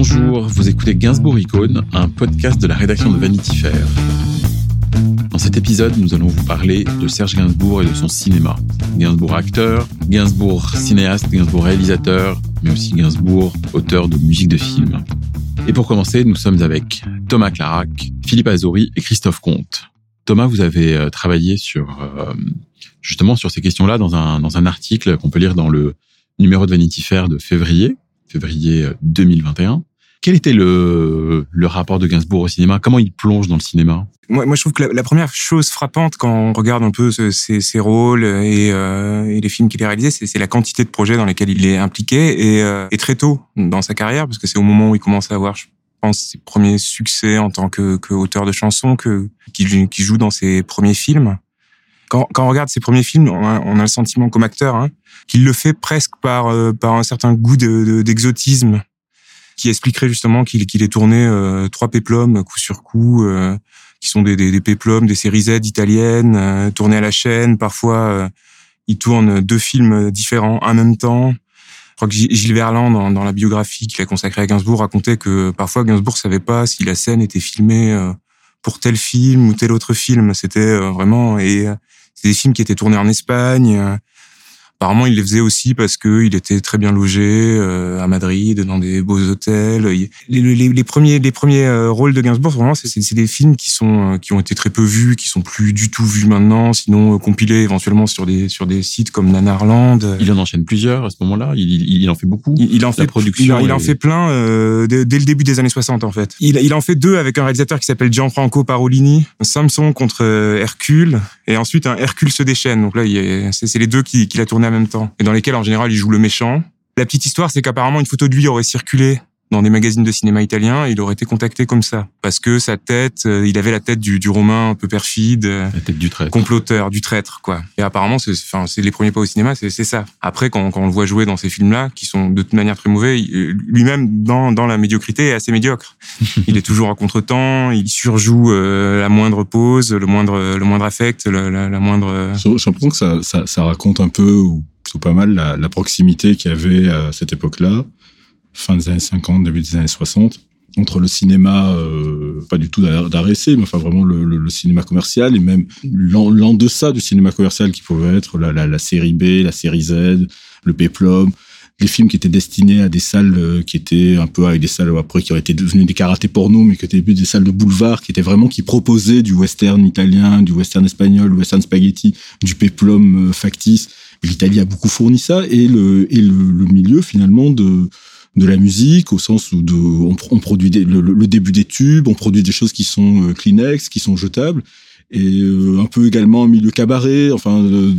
Bonjour, vous écoutez Gainsbourg Icône, un podcast de la rédaction de Vanity Fair. Dans cet épisode, nous allons vous parler de Serge Gainsbourg et de son cinéma. Gainsbourg acteur, Gainsbourg cinéaste, Gainsbourg réalisateur, mais aussi Gainsbourg auteur de musique de film. Et pour commencer, nous sommes avec Thomas Clarac, Philippe Azori et Christophe Comte. Thomas, vous avez euh, travaillé sur euh, justement sur ces questions-là dans un, dans un article qu'on peut lire dans le numéro de Vanity Fair de février, février 2021. Quel était le, le rapport de Gainsbourg au cinéma? Comment il plonge dans le cinéma? Moi, je trouve que la, première chose frappante quand on regarde un peu ses, ses rôles et, euh, et, les films qu'il a réalisés, c'est la quantité de projets dans lesquels il est impliqué et, euh, et, très tôt dans sa carrière, parce que c'est au moment où il commence à avoir, je pense, ses premiers succès en tant que, que de chansons, que qui, qui joue dans ses premiers films. Quand, quand, on regarde ses premiers films, on a, on a le sentiment comme acteur hein, qu'il le fait presque par, euh, par un certain goût d'exotisme, de, qui expliquerait justement qu'il qu'il ait tourné euh, trois péplums coup sur coup, euh, qui sont des, des, des, péplums, des séries Z italiennes, euh, tournées à la chaîne. Parfois, il tourne deux films différents en même temps. Je crois que Gilles Verland, dans, dans la biographie qu'il a consacrée à Gainsbourg, racontait que parfois Gainsbourg savait pas si la scène était filmée pour tel film ou tel autre film. C'était vraiment et c'était des films qui étaient tournés en Espagne. Euh, apparemment, il les faisait aussi parce que il était très bien logé euh, à Madrid, dans des beaux hôtels. Les, les, les premiers, les premiers euh, rôles de Gainsbourg, vraiment, c'est des films qui sont qui ont été très peu vus, qui sont plus du tout vus maintenant, sinon compilés éventuellement sur des sur des sites comme Nanarland. Il en enchaîne plusieurs à ce moment-là. Il, il, il, en fait beaucoup. Il, il en fait production. Il, en fait plein euh, dès, dès, le début des années 60 en fait. Il, il en fait deux avec un réalisateur qui s'appelle Gianfranco Parolini, Samson contre Hercule, et ensuite un Hercule se déchaîne. Donc là, c'est les deux qu'il qui a tourné même temps, et dans lesquels en général il joue le méchant. La petite histoire, c'est qu'apparemment une photo de lui aurait circulé dans des magazines de cinéma italien, il aurait été contacté comme ça parce que sa tête, euh, il avait la tête du, du romain un peu perfide, la tête du traître, comploteur, du traître quoi. Et apparemment, c'est enfin c'est les premiers pas au cinéma, c'est ça. Après, quand, quand on le voit jouer dans ces films-là, qui sont de toute manière très mauvais, lui-même dans dans la médiocrité est assez médiocre. il est toujours à contretemps, il surjoue euh, la moindre pause, le moindre le moindre affect, la, la, la moindre. J'ai l'impression que ça, ça, ça raconte un peu ou plutôt pas mal la, la proximité qu'il y avait à cette époque-là fin des années 50, début des années 60, entre le cinéma, euh, pas du tout d'arrêt mais enfin vraiment le, cinéma commercial et même l'en deçà du cinéma commercial qui pouvait être la, série B, la série Z, le péplum, les films qui étaient destinés à des salles euh, qui étaient un peu avec des salles après qui auraient été devenues des karatés porno, mais qui étaient des salles de boulevard, qui étaient vraiment qui proposaient du western italien, du western espagnol, du western spaghetti, du péplum euh, factice. L'Italie a beaucoup fourni ça et le et le milieu finalement de de la musique au sens où de, on, produit des, le, le, début des tubes, on produit des choses qui sont euh, Kleenex, qui sont jetables, et euh, un peu également un milieu cabaret, enfin de,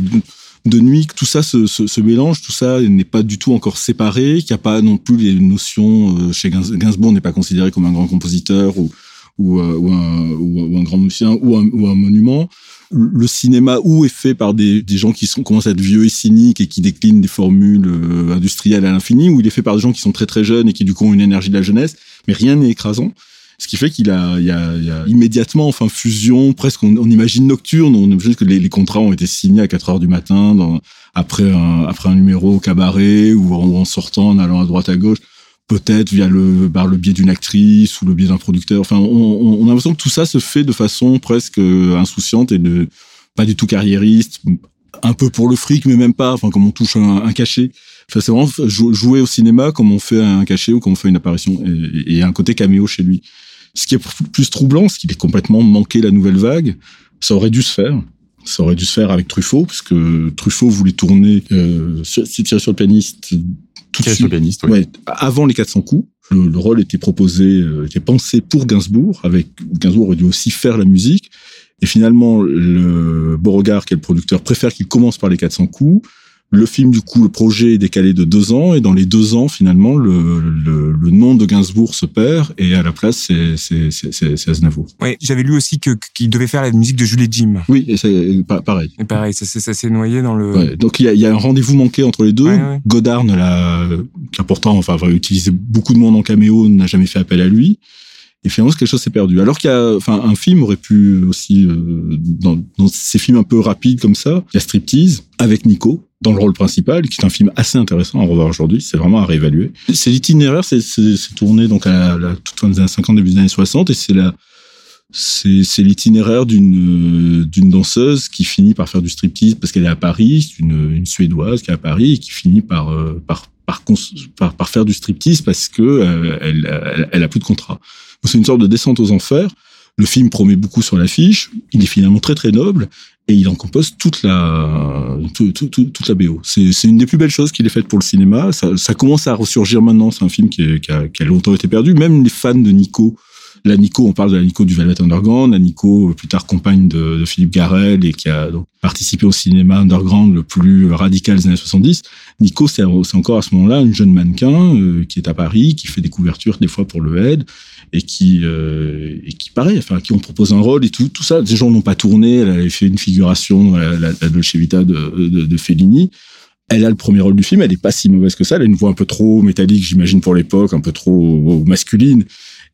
de nuit, tout ça se, se, se mélange, tout ça n'est pas du tout encore séparé, qu'il n'y a pas non plus les notions euh, chez Gainsbourg n'est pas considéré comme un grand compositeur ou ou, ou, un, ou, un, grand musicien ou un, monument. Le cinéma ou est fait par des, gens qui sont commencent à être vieux et cyniques et qui déclinent des formules euh, industrielles à l'infini, ou il est fait par des gens qui sont très très jeunes et qui du coup ont une énergie de la jeunesse, mais rien n'est écrasant. Ce qui fait qu'il a, il y a, immédiatement, enfin, fusion, presque, on, imagine nocturne, on imagine que les, contrats ont été signés à 4 heures du matin, après, un, numéro au cabaret, ou en sortant, en allant à droite à gauche peut-être via le par le biais d'une actrice ou le biais d'un producteur. Enfin, on, on, a l'impression que tout ça se fait de façon presque insouciante et de pas du tout carriériste, un peu pour le fric, mais même pas. Enfin, comme on touche un, un cachet. Enfin, c'est vraiment jouer au cinéma comme on fait un cachet ou comme on fait une apparition et, et un côté caméo chez lui. Ce qui est plus troublant, c'est qu'il est complètement manqué la nouvelle vague. Ça aurait dû se faire. Ça aurait dû se faire avec Truffaut, parce que Truffaut voulait tourner euh, sur, sur le pianiste ouais. avant les 400 coups. Le, le, rôle était proposé, euh, était pensé pour Gainsbourg, avec Gainsbourg aurait dû aussi faire la musique. Et finalement, le Beauregard, qui est le producteur, préfère qu'il commence par les 400 coups. Le film, du coup, le projet est décalé de deux ans, et dans les deux ans, finalement, le, le, le nom de Gainsbourg se perd, et à la place, c'est Aznavour. Oui, j'avais lu aussi que qu'il devait faire la musique de Julie Jim. Oui, et c'est pareil. Et pareil, ça, ça s'est noyé dans le. Ouais, donc il y a, y a, un rendez-vous manqué entre les deux. Ouais, ouais. Godard ne l'a, qui a pourtant, enfin, va utiliser beaucoup de monde en caméo, n'a jamais fait appel à lui. Et finalement, quelque chose s'est perdu. Alors qu'il y a, enfin, un film aurait pu aussi, euh, dans, dans, ces films un peu rapides comme ça, il y a Striptease avec Nico, dans le rôle principal, qui est un film assez intéressant à revoir aujourd'hui. C'est vraiment à réévaluer. C'est l'itinéraire, c'est tourné donc à la, toute fin des années 50, début des années 60, et c'est la c'est l'itinéraire d'une d'une danseuse qui finit par faire du striptease parce qu'elle est à Paris, une, une suédoise qui est à Paris et qui finit par euh, par par, par, faire du striptease parce que euh, elle, elle, a plus de contrat. C'est une sorte de descente aux enfers. Le film promet beaucoup sur l'affiche. Il est finalement très très noble et il en compose toute la toute la BO. C'est une des plus belles choses qu'il ait faites pour le cinéma. Ça, commence à ressurgir maintenant. C'est un film qui, a, longtemps été perdu. Même les fans de Nico la Nico, on parle de la Nico du Velvet Underground, la Nico plus tard compagne de, Philippe Garel et qui a participé au cinéma underground le plus radical des années 70. Nico, c'est encore à ce moment-là une jeune mannequin euh, qui est à Paris, qui fait des couvertures des fois pour le Head et qui euh, et qui pareil, enfin qui on propose un rôle et tout tout ça. Des gens n'ont pas tourné. Elle avait fait une figuration la, la, la Dolce Vita de, de, de Fellini elle a le premier rôle du film, elle est pas si mauvaise que ça, elle a une voix un peu trop métallique, j'imagine pour l'époque, un peu trop masculine,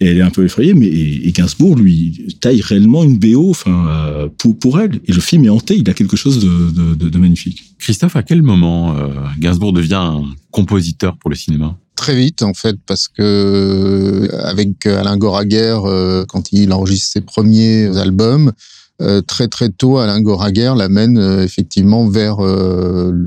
et elle est un peu effrayée, mais et Gainsbourg lui taille réellement une BO, enfin euh, pour pour elle. Et le film est hanté, il a quelque chose de, de, de magnifique. Christophe, à quel moment euh, Gainsbourg devient un compositeur pour le cinéma? Très vite en fait, parce que euh, avec Alain Goraguer, quand il enregistre ses premiers albums, très très tôt, Alain Goraguer l'amène effectivement vers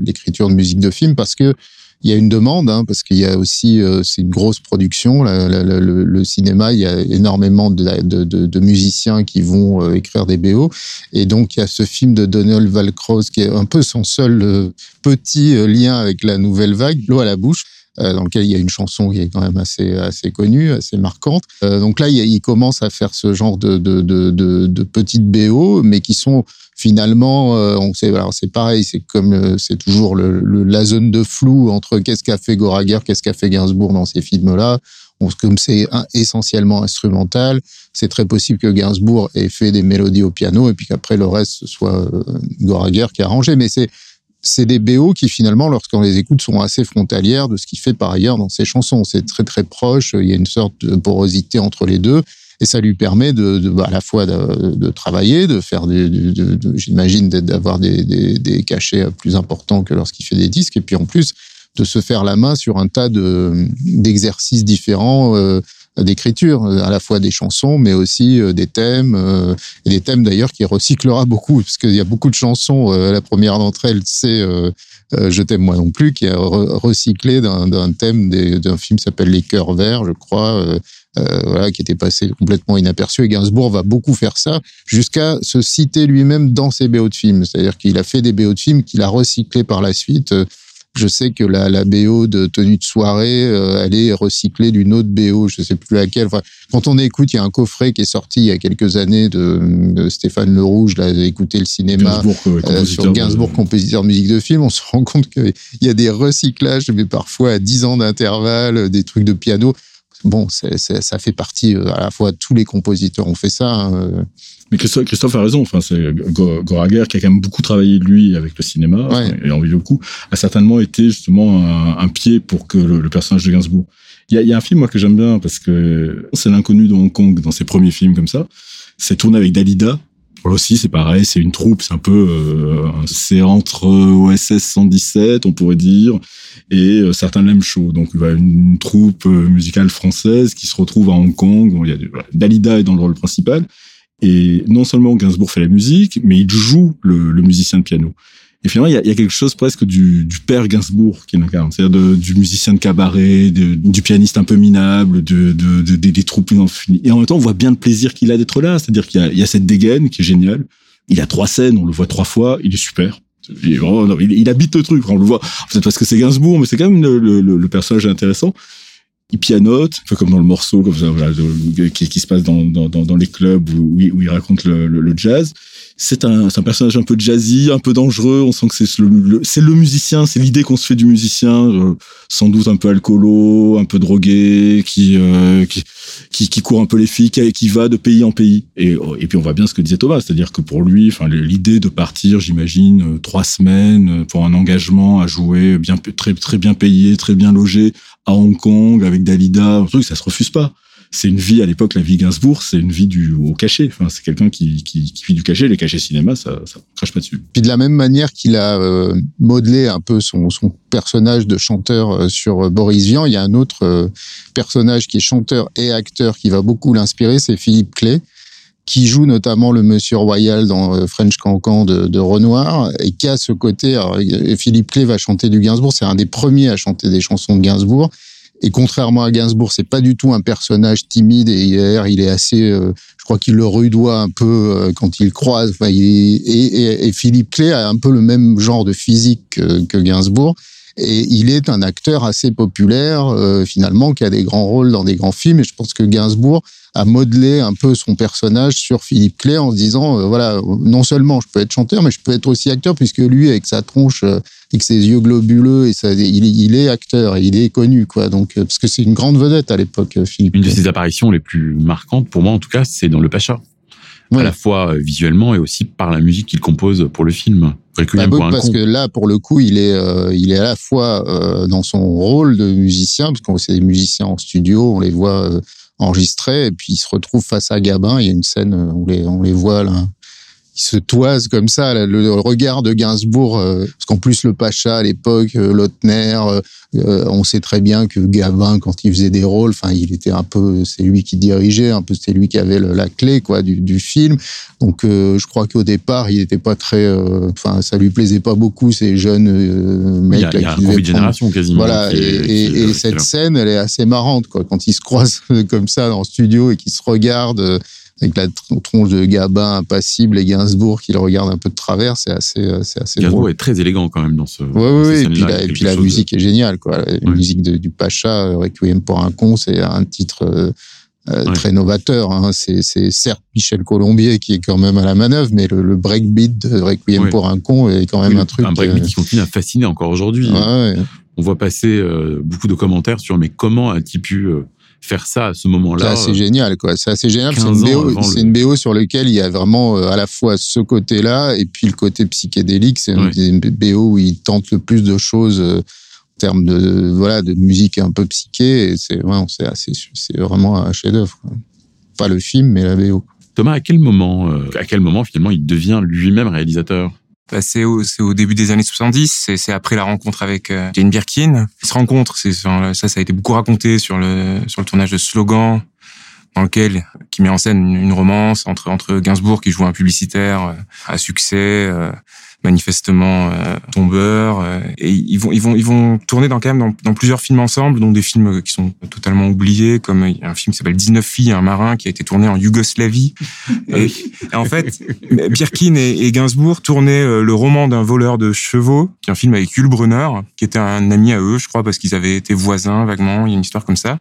l'écriture de musique de film parce que il y a une demande, hein, parce qu'il y a aussi, euh, c'est une grosse production. le, cinéma, il y a énormément de, de, de, musiciens qui vont euh, écrire des BO. Et donc, il y a ce film de Donald Valcroze qui est un peu son seul euh, petit lien avec la nouvelle vague, L'eau à la bouche dans lequel il y a une chanson qui est quand même assez assez connue, assez marquante. donc là, il, il, commence à faire ce genre de de, de, de petites BO, mais qui sont finalement, euh, alors c'est pareil, c'est comme euh, c'est toujours la zone de flou entre qu'est-ce qu'a fait Goraguer, qu'est-ce qu'a fait Gainsbourg dans ces films-là. Comme c'est essentiellement instrumental, c'est très possible que Gainsbourg ait fait des mélodies au piano et puis qu'après le reste ce soit euh, Goraguer qui a arrangé. Mais c'est c'est des BO qui finalement, lorsqu'on les écoute, sont assez frontalières de ce qu'il fait par ailleurs dans ses chansons. C'est très très proche. Il y a une sorte de porosité entre les deux et ça lui permet de, de bah, à la fois de, de, travailler, de faire de, j'imagine d'avoir des, des, des, cachets plus importants que lorsqu'il fait des disques, et puis en plus de se faire la main sur un tas de d'exercices différents. Euh, d'écriture, à la fois des chansons, mais aussi euh, des thèmes, euh, et des thèmes d'ailleurs qui recyclera beaucoup, parce qu'il y a beaucoup de chansons. la première d'entre elles, c'est Je t'aime moi non plus, qui est recyclé d'un thème d'un film qui s'appelle Les cœurs verts, je crois, euh, voilà, qui était passé complètement inaperçu. Et Gainsbourg va beaucoup faire ça, jusqu'à se citer lui-même dans ses BO de films. C'est-à-dire qu'il a fait des BO de films qu'il a recyclés par la suite. Je sais que la, la BO de tenue de soirée, euh, elle est recyclée d'une autre BO, je sais plus laquelle. Enfin, quand on écoute, il y a un coffret qui est sorti il y a quelques années de, de Stéphane Le Rouge, là, écouté le cinéma Gainsbourg, euh, sur Gainsbourg, compositeur de musique de film. On se rend compte qu'il y a des recyclages, mais parfois à 10 ans d'intervalle, des trucs de piano bon, ça fait partie euh, à la fois tous les compositeurs ont fait ça. Hein, euh. Mais Christophe, a raison. Enfin, c'est Goraguer qui a quand même beaucoup travaillé lui avec le cinéma et en beaucoup a certainement été justement un, pied pour que le, personnage de Gainsbourg. Il y a, y a, un film moi que j'aime bien parce que c'est l'inconnu de Hong Kong dans ses premiers films comme ça. C'est tourné avec Dalida aussi, c'est pareil, c'est une troupe, c'est un peu, euh, c'est entre OSS 117, on pourrait dire, et euh, certains l'aiment chaud. Donc, il une troupe euh, musicale française qui se retrouve à Hong Kong. il y a, Dalida est dans le rôle principal. Et non seulement Gainsbourg fait la musique, mais il joue le, le musicien de piano. Et finalement, il y a, y a quelque chose presque du, du père Gainsbourg qui l'incarne, c'est-à-dire du musicien de cabaret, de, du pianiste un peu minable, de, de, de des, troupes infinies. Et en même temps, on voit bien le plaisir qu'il a d'être là, c'est-à-dire qu'il y, y, a cette dégaine qui est géniale. Il a trois scènes, on le voit trois fois, il est super. Il, il, il habite le truc, on le voit. Peut-être parce que c'est Gainsbourg, mais c'est quand même le, le, le personnage intéressant il pianote, peu comme dans le morceau comme ça, voilà, qui, qui, se passe dans, dans, dans, les clubs où, où il raconte le, le, jazz. C'est un, un, personnage un peu jazzy, un peu dangereux. On sent que c'est le, c'est le musicien, c'est l'idée qu'on se fait du musicien, euh, sans doute un peu alcoolo, un peu drogué, qui, euh, qui, qui, qui, court un peu les filles, qui, qui, va de pays en pays. Et, et puis on voit bien ce que disait Thomas, c'est-à-dire que pour lui, enfin l'idée de partir, j'imagine, euh, trois semaines pour un engagement à jouer bien très très bien payé, très bien logé à Hong Kong avec Dalida, un truc, ça se refuse pas. c'est une vie à l'époque, la vie Gainsbourg, c'est une vie du au cachet. Enfin, c'est quelqu'un qui, qui, qui vit du cachet. Les cachets cinéma, ça, ça crache pas dessus. Puis de la même manière qu'il a euh, modelé un peu son, son personnage de chanteur euh, sur euh, Boris Vian, il y a un autre personnage qui est chanteur et acteur qui va beaucoup l'inspirer, c'est Philippe Clay qui joue notamment le Monsieur Royal dans French Cancan de, Renoir et qui a ce côté. Philippe Clay va chanter du Gainsbourg, c'est un des premiers à chanter des chansons de Gainsbourg et contrairement à Gainsbourg, c'est pas du tout un personnage timide et hier, il est assez, euh, je crois qu'il le rudoie un peu euh, quand il croise. Et, Philippe Clé a un peu le même genre de physique que, que Gainsbourg. Et il est un acteur assez populaire, euh, finalement, qui a des grands rôles dans des grands films. Et je pense que Gainsbourg a modelé un peu son personnage sur Philippe Clé en se disant, voilà, non seulement je peux être chanteur, mais je peux être aussi acteur, puisque lui, avec sa tronche avec ses yeux globuleux et ça, il, il, est acteur et il est connu quoi donc euh, parce que c'est une grande vedette à l'époque euh, Philippe. Une de ses apparitions les plus marquantes pour moi en tout cas c'est dans Le Pacha. À la fois euh, visuellement et aussi par la musique qu'il compose pour le film. Bah, parce que là, pour le coup, il est, il est à la fois dans son rôle de musicien, parce qu'on c'est des musiciens en studio, on les voit enregistrer, et puis il se retrouve face à Gabin. Il y a une scène où les, on les voit là, qui se toise comme ça, le regard de Gainsbourg, euh, parce qu'en plus le Pacha à l'époque, euh, Lautner, euh, on sait très bien que Gabin, quand il faisait des rôles, enfin, il était un peu, c'est lui qui dirigeait, un peu, c'est lui qui avait la clé quoi du, du film. Donc, je crois qu'au départ, il n'était pas très, enfin, ça lui plaisait pas beaucoup ces jeunes mecs. Il y a, il y a génération quasiment. Voilà, et, et, et cette scène, elle est assez marrante quoi, quand ils se croisent comme ça dans le studio et qu'ils se regardent avec la tronche de Gabin impassible et Gainsbourg qui le regarde un peu de travers, c'est assez, euh, c'est assez Gainsbourg est très élégant quand même dans ce. Oui, oui, oui. Et puis la, et puis la musique est géniale, quoi. La musique de, du Pacha, euh, Requiem pour un con, c'est un titre euh, très novateur. Hein. C'est, c'est certes Michel Colombier qui est quand même à la manœuvre, mais le, le breakbeat de Requiem pour un con est quand même un truc. Un breakbeat qui continue à fasciner encore aujourd'hui. On voit passer beaucoup de commentaires sur mais comment a-t-il pu faire ça à ce moment-là. C'est génial, quoi. C'est assez génial. C'est une, une BO sur laquelle il y a vraiment euh, à la fois ce côté-là et puis le côté psychédélique. C'est une BO où il tente le plus de choses euh, en termes de voilà de musique un peu psyché. C'est vraiment c'est un chef-d'œuvre. Pas le film, mais la BO. Thomas, à quel moment, euh, à quel moment finalement il devient lui-même réalisateur? Bah, c'est au, au, début des années 70, c'est après la rencontre avec euh, Jane Birkin. Ils se rencontrent, c'est ça, ça a été beaucoup raconté sur le sur le tournage de Slogan, dans lequel qui met en scène une, romance entre entre Gainsbourg qui joue un publicitaire euh, à succès, euh, manifestement euh, tombeur euh, et ils vont ils vont ils vont tourner dans quand même dans, dans, plusieurs films ensemble dont des films qui sont totalement oubliés comme un film qui s'appelle 19 filles un marin qui a été tourné en Yougoslavie. Et, en fait Birkin et, et, Gainsbourg tournaient euh, le roman d'un voleur de chevaux qui est un film avec Yul Brunner qui était un ami à eux je crois parce qu'ils avaient été voisins vaguement il y a une histoire comme ça.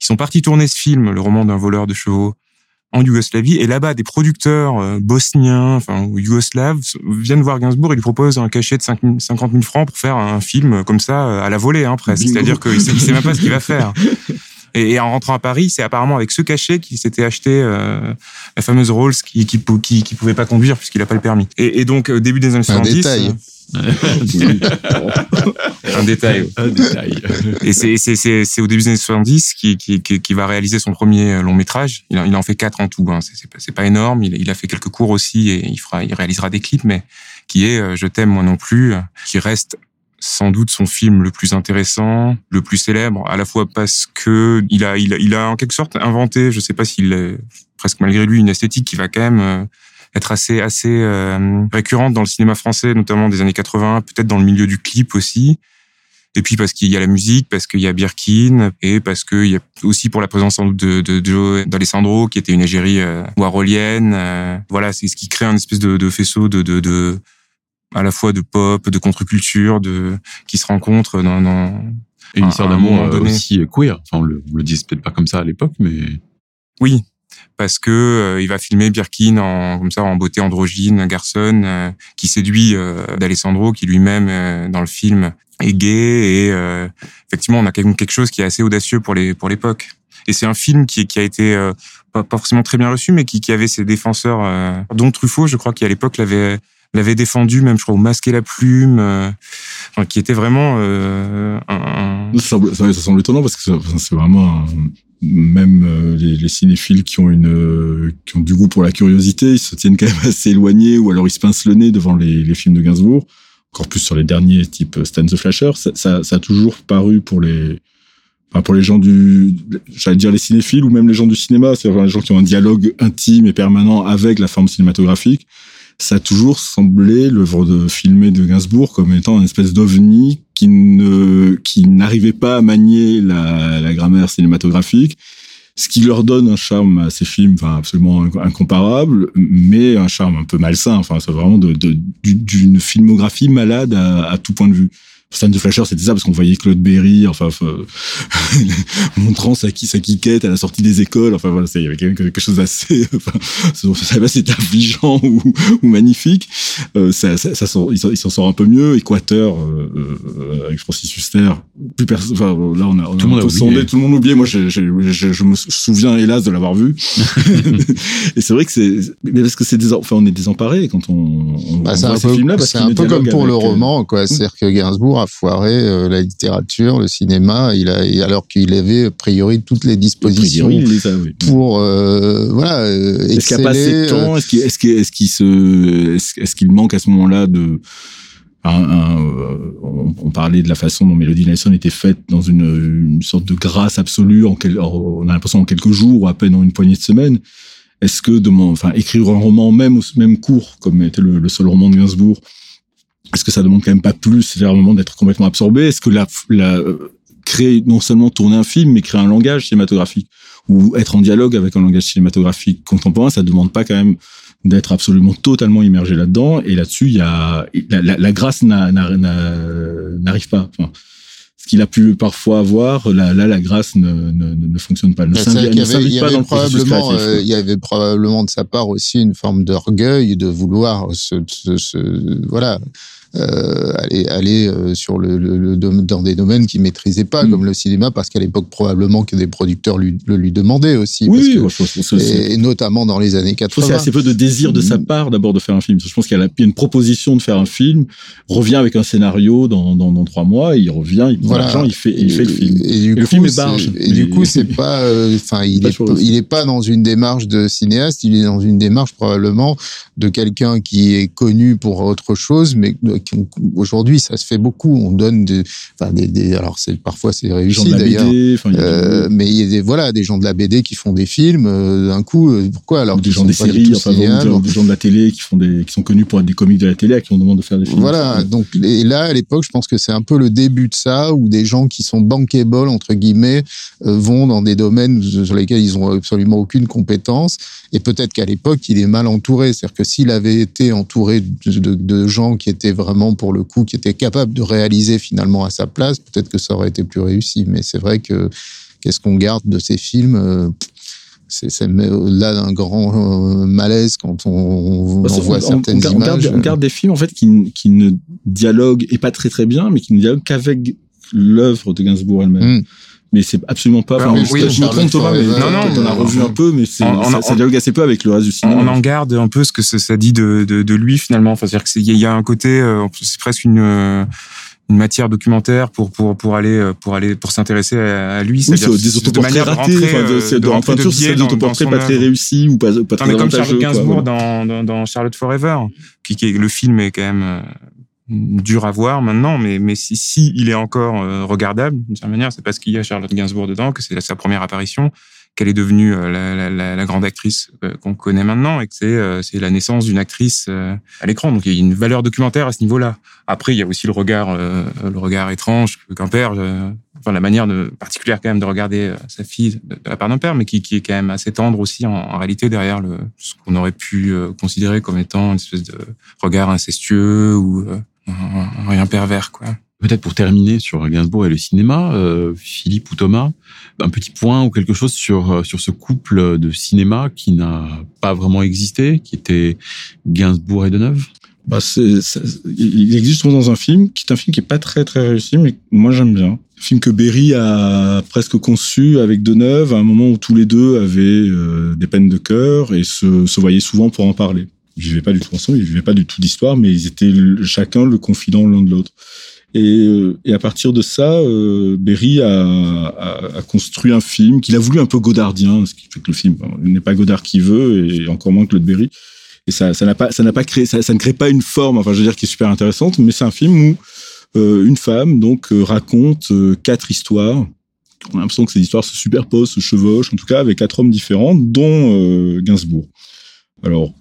Ils sont partis tourner ce film le roman d'un voleur de chevaux en Yougoslavie. Et là-bas, des producteurs euh, bosniens, enfin ou yougoslaves, viennent voir Gainsbourg et lui proposent un cachet de 50 000 francs pour faire un film comme ça euh, à la volée, hein, presque. C'est-à-dire qu'il sait, sait même pas ce qu'il va faire. Et, en rentrant à Paris, c'est apparemment avec ce cachet qu'il s'était acheté euh, la fameuse Rolls qui qui, qui, qui pouvait pas conduire puisqu'il a pas le permis. Et, et donc début des années 70, un détail. Un détail. Et c'est, c'est, c'est, au début des années 70 qui, qui, qui, va réaliser son premier long métrage. Il, il en fait quatre en tout. Hein. C'est, pas, énorme. Il, il, a fait quelques cours aussi et il, fera, il réalisera des clips, mais qui est euh, Je t'aime moi non plus, qui reste sans doute son film le plus intéressant, le plus célèbre, à la fois parce que il a, il a, il a en quelque sorte inventé, je sais pas s'il est presque malgré lui, une esthétique qui va quand même euh, être assez assez euh, récurrente dans le cinéma français, notamment des années 80, peut-être dans le milieu du clip aussi. Et puis parce qu'il y a la musique, parce qu'il y a Birkin, et parce qu'il y a aussi pour la présence sans doute de, de Joe d'Alessandro, qui était une égérie euh. Euh, voilà, c'est ce qui crée un espèce de, de faisceau de, de, de, à la fois de pop, de contre-culture, de qui se rencontrent dans, dans une histoire d'amour euh, aussi queer. Enfin, on le, on le disait peut-être pas comme ça à l'époque, mais oui, parce que euh, il va filmer Birkin en comme ça en beauté androgyne, garçon euh, qui séduit euh, d'Alessandro qui lui-même dans le film est gay et effectivement on a quelque chose qui est assez audacieux pour les pour l'époque. Et c'est un film qui, qui a été pas, pas, forcément très bien reçu, mais qui, qui avait ses défenseurs, dont Truffaut, je crois, qui à l'époque l'avait l'avait défendu, même je crois au Masque la Plume, qui était vraiment un, Ça, semble, étonnant parce que c'est vraiment même euh, les, les, cinéphiles qui ont une euh, qui ont du goût pour la curiosité, ils se tiennent quand même assez éloignés ou alors ils se pincent le nez devant les, films de Gainsbourg. Encore plus sur les derniers, type Stan the Flasher, ça, a toujours paru pour les pour les gens du j'allais dire les cinéphiles ou même les gens du cinéma, c'est-à-dire les gens qui ont un dialogue intime et permanent avec la forme cinématographique. Ça a toujours semblé l'œuvre de filmé de Gainsbourg comme étant une espèce d'ovni qui ne qui n'arrivait pas à manier la, la grammaire cinématographique ce qui leur donne un charme à ces films enfin, absolument incomparable, mais un charme un peu malsain. Enfin, c'est vraiment d'une filmographie malade à, à, tout point de vue. Stan de Flasher, c'était ça, parce qu'on voyait Claude Berry, enfin, montrant sa, sa quiquette à la sortie des écoles. Enfin, voilà, il y avait quelque chose d'assez, enfin, c'était affligeant ou, ou, magnifique. Euh, ça, ça, ça il s'en sort un peu mieux. Équateur, euh, euh, avec Francis Huster. Plus personne, enfin, là, on a, on tout, a, a sondé, tout le monde oublié. Moi, je, je, je, je, me souviens, hélas, de l'avoir vu. et c'est vrai que c'est, mais parce que c'est des, enfin, on est désemparés quand on, on bah, voit ces films-là. C'est un peu comme pour le roman, quoi. C'est-à-dire que Gainsbourg a foiré euh, la littérature, le cinéma, il a, alors qu'il avait a priori toutes les dispositions les a, oui. pour euh, voilà euh, Est-ce qu'il a pas assez de temps? Est-ce qu'il est qu'il est qu'il se est-ce qu'il manque à ce moment-là de un, on, parlait de la façon dont Melody Nelson était faite dans une, sorte de grâce absolue. En on a l'impression en quelques jours ou à peine en une poignée de semaines. Est-ce que enfin, écrire un roman même même court, comme était le, seul roman de Gainsbourg, est-ce que ça demande quand même pas plus, c'est-à-dire un moment d'être complètement absorbé? Est-ce que la, la créer non seulement tourner un film, mais créer un langage cinématographique ou être en dialogue avec un langage cinématographique contemporain, ça demande pas quand même d'être absolument totalement immergé là-dedans. Et là-dessus, il y a la, la, la grâce n'arrive pas. Enfin, ce qu'il a pu parfois avoir, là, là la grâce ne, ne, ne fonctionne pas. Ne s'invite pas dans le probablement, euh, Il y avait probablement de sa part aussi une forme d'orgueil de vouloir se, se, se voilà euh, aller, aller euh, sur le, le, le, dans des domaines qu'il maîtrisait pas, mmh. comme le cinéma, parce qu'à l'époque probablement que des producteurs lui, le lui demandaient aussi. Oui, que, moi, je pense que et, et, notamment dans les années 80. Je pense assez peu de désir de sa part d'abord de faire un film. Je pense qu'il y a une proposition de faire un film, revient avec un scénario dans, dans, dans trois mois, il revient, il prend voilà. l'argent, il fait, il fait le film. Et, du et coup, le film est barge. Et du coup, c'est pas, enfin, euh, il est, il est pas dans une démarche de cinéaste, il est dans une démarche probablement de quelqu'un qui est connu pour autre chose, mais aujourd'hui ça se fait beaucoup. On donne des, enfin des, des alors c'est parfois c'est réussi d'ailleurs, euh, mais il y a des voilà des gens de la BD qui font des films euh, d'un coup. Euh, pourquoi alors des gens des séries, enfin, des, des gens de la télé qui font des qui sont connus pour être des comiques de la télé à qui on demande de faire des films. Voilà, donc et là à l'époque, je pense que c'est un peu le début de ça où des gens qui sont bankable entre guillemets euh, vont dans des domaines sur lesquels ils ont absolument aucune compétence et peut-être qu'à l'époque il est mal entouré, c'est-à-dire que s'il avait été entouré de, de, de gens qui étaient vraiment pour le coup qui était capable de réaliser finalement à sa place, peut-être que ça aurait été plus réussi. Mais c'est vrai que qu'est-ce qu'on garde de ces films c'est au-delà d'un grand euh, malaise quand on, on voit on, certaines on, images. Garde, on garde des films en fait qui, qui ne dialoguent et pas très très bien, mais qui ne dialoguent qu'avec l'œuvre de Gainsbourg elle-même. Mm mais c'est absolument pas. Enfin, oui, je me trompe Thomas, mais non, non, on a revu un peu, mais on, ça, ça dialogue assez peu avec le reste du cinéma. On en garde un peu ce que ça dit de, de, de lui finalement. Enfin, c'est-à-dire qu'il y a un côté, c'est presque une une matière documentaire pour pour pour aller pour aller pour s'intéresser à, lui oui, c'est des autoportraits ratés enfin de, de, en peinture c'est des autoportraits pas très réussis ou pas pas très mais comme Charlotte Gainsbourg dans, dans, dans Charlotte Forever qui, qui le film est quand même dur à voir maintenant, mais, mais si, il est encore euh, regardable, d'une certaine manière, c'est parce qu'il y a Charlotte Gainsbourg dedans, que c'est sa première apparition, qu'elle est devenue euh, la, la, la, grande actrice euh, qu'on connaît maintenant, et que c'est c'est la naissance d'une actrice à l'écran. Donc il y a une valeur documentaire à ce niveau-là. Après, il y a aussi le regard, le regard étrange qu'un père, enfin la manière de, particulière quand même de regarder sa fille de, la part d'un père, mais qui, qui est quand même assez tendre aussi en, en réalité derrière le, ce qu'on aurait pu considérer comme étant une espèce de regard incestueux ou rien pervers, quoi. Peut-être pour terminer sur Gainsbourg et le cinéma, euh, Philippe ou Thomas, un petit point ou quelque chose sur sur ce couple de cinéma qui n'a pas vraiment existé, qui était Gainsbourg et Deneuve? Bah c'est, il existe dans un film qui est un film qui est pas très très réussi, mais moi j'aime bien. Un film que Berry a presque conçu avec Deneuve à un moment où tous les deux avaient euh, des peines de cœur et se, se voyaient souvent pour en parler ils vivaient pas du tout ensemble, ils vivaient pas du tout d'histoire, mais ils étaient chacun le confident l'un de l'autre. Et, et, à partir de ça, euh, Berry a, a, a, construit un film qu'il a voulu un peu godardien, ce qui fait que le film n'est pas Godard qui veut, et encore moins Claude Berry. Et ça, n'a pas, ça n'a pas créé, ça, ça, ne crée pas une forme, enfin, je veux dire, qui est super intéressante, mais c'est un film où euh, une femme donc euh, raconte euh, quatre histoires. On a l'impression que ces histoires se superposent, se chevauchent, en tout cas avec quatre hommes différents, dont Gainsbourg. Alors,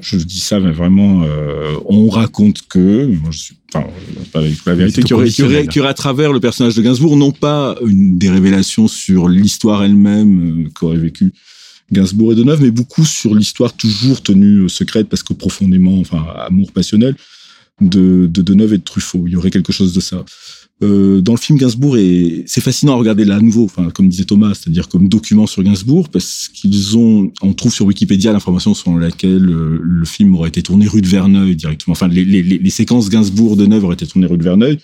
je dis ça, mais vraiment, euh, on raconte que, moi je suis, enfin, pas la vérité, qu'il y, aurait, qu'il y, aurait, à travers le personnage de Gainsbourg, non pas une, des révélations sur l'histoire elle-même euh, qu'aurait vécu Gainsbourg et Deneuve, mais beaucoup sur l'histoire toujours tenue secrète parce que profondément, enfin, amour passionnel de, de Deneuve et de Truffaut. Il y aurait quelque chose de ça. Euh, dans le film Gainsbourg, et c'est fascinant à regarder là à nouveau, enfin comme disait Thomas, c'est-à-dire comme document sur Gainsbourg, parce qu'ils ont, on trouve sur Wikipédia l'information selon laquelle euh, le film aurait été tourné rue de Verneuil directement. Enfin, les, séquences Gainsbourg de Neuve auraient été tournées rue de Verneuil.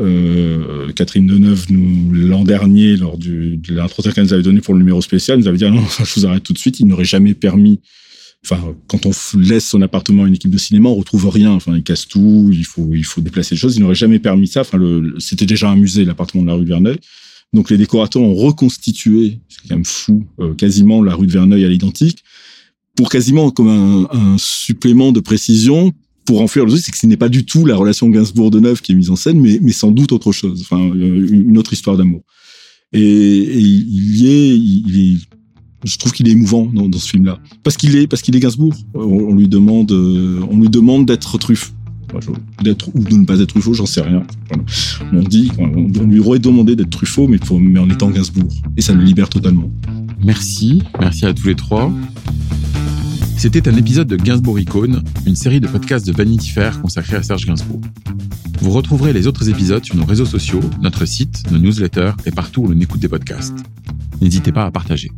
Euh, Catherine Deneuve, nous l'an dernier, lors du, de l'entretien qu'elle nous avait donné pour le numéro spécial, nous avait dit ah non, je vous arrête tout de suite. Il n'aurait jamais permis enfin, quand on laisse son appartement à une équipe de cinéma, on retrouve rien. Enfin, il casse tout, il faut, il faut déplacer les choses. Il n'aurait jamais permis ça. Enfin, c'était déjà un musée, l'appartement de la rue de Verneuil. Donc, les décorateurs ont reconstitué, c'est quand même fou, euh, quasiment la rue de Verneuil à l'identique, pour quasiment comme un, un, supplément de précision pour enfuir le truc, c'est que ce n'est pas du tout la relation Gainsbourg-Deneuve qui est mise en scène, mais, mais sans doute autre chose. Enfin, euh, une autre histoire d'amour. Et, et, il y est, il est je trouve qu'il est émouvant dans, ce film-là parce qu'il est parce qu'il est Gainsbourg. On, on, lui demande euh, on lui demande d'être truffe d'être ou de ne pas être Truffaut, j'en sais rien. On dit, lui aurait demandé d'être Truffaut, mais en étant Gainsbourg, et ça le libère totalement. Merci, merci à tous les trois. C'était un épisode de Gainsbourg Icône, une série de podcasts de Vanity Fair consacrée à Serge Gainsbourg. Vous retrouverez les autres épisodes sur nos réseaux sociaux, notre site, nos newsletters et partout où l'on écoute des podcasts. N'hésitez pas à partager.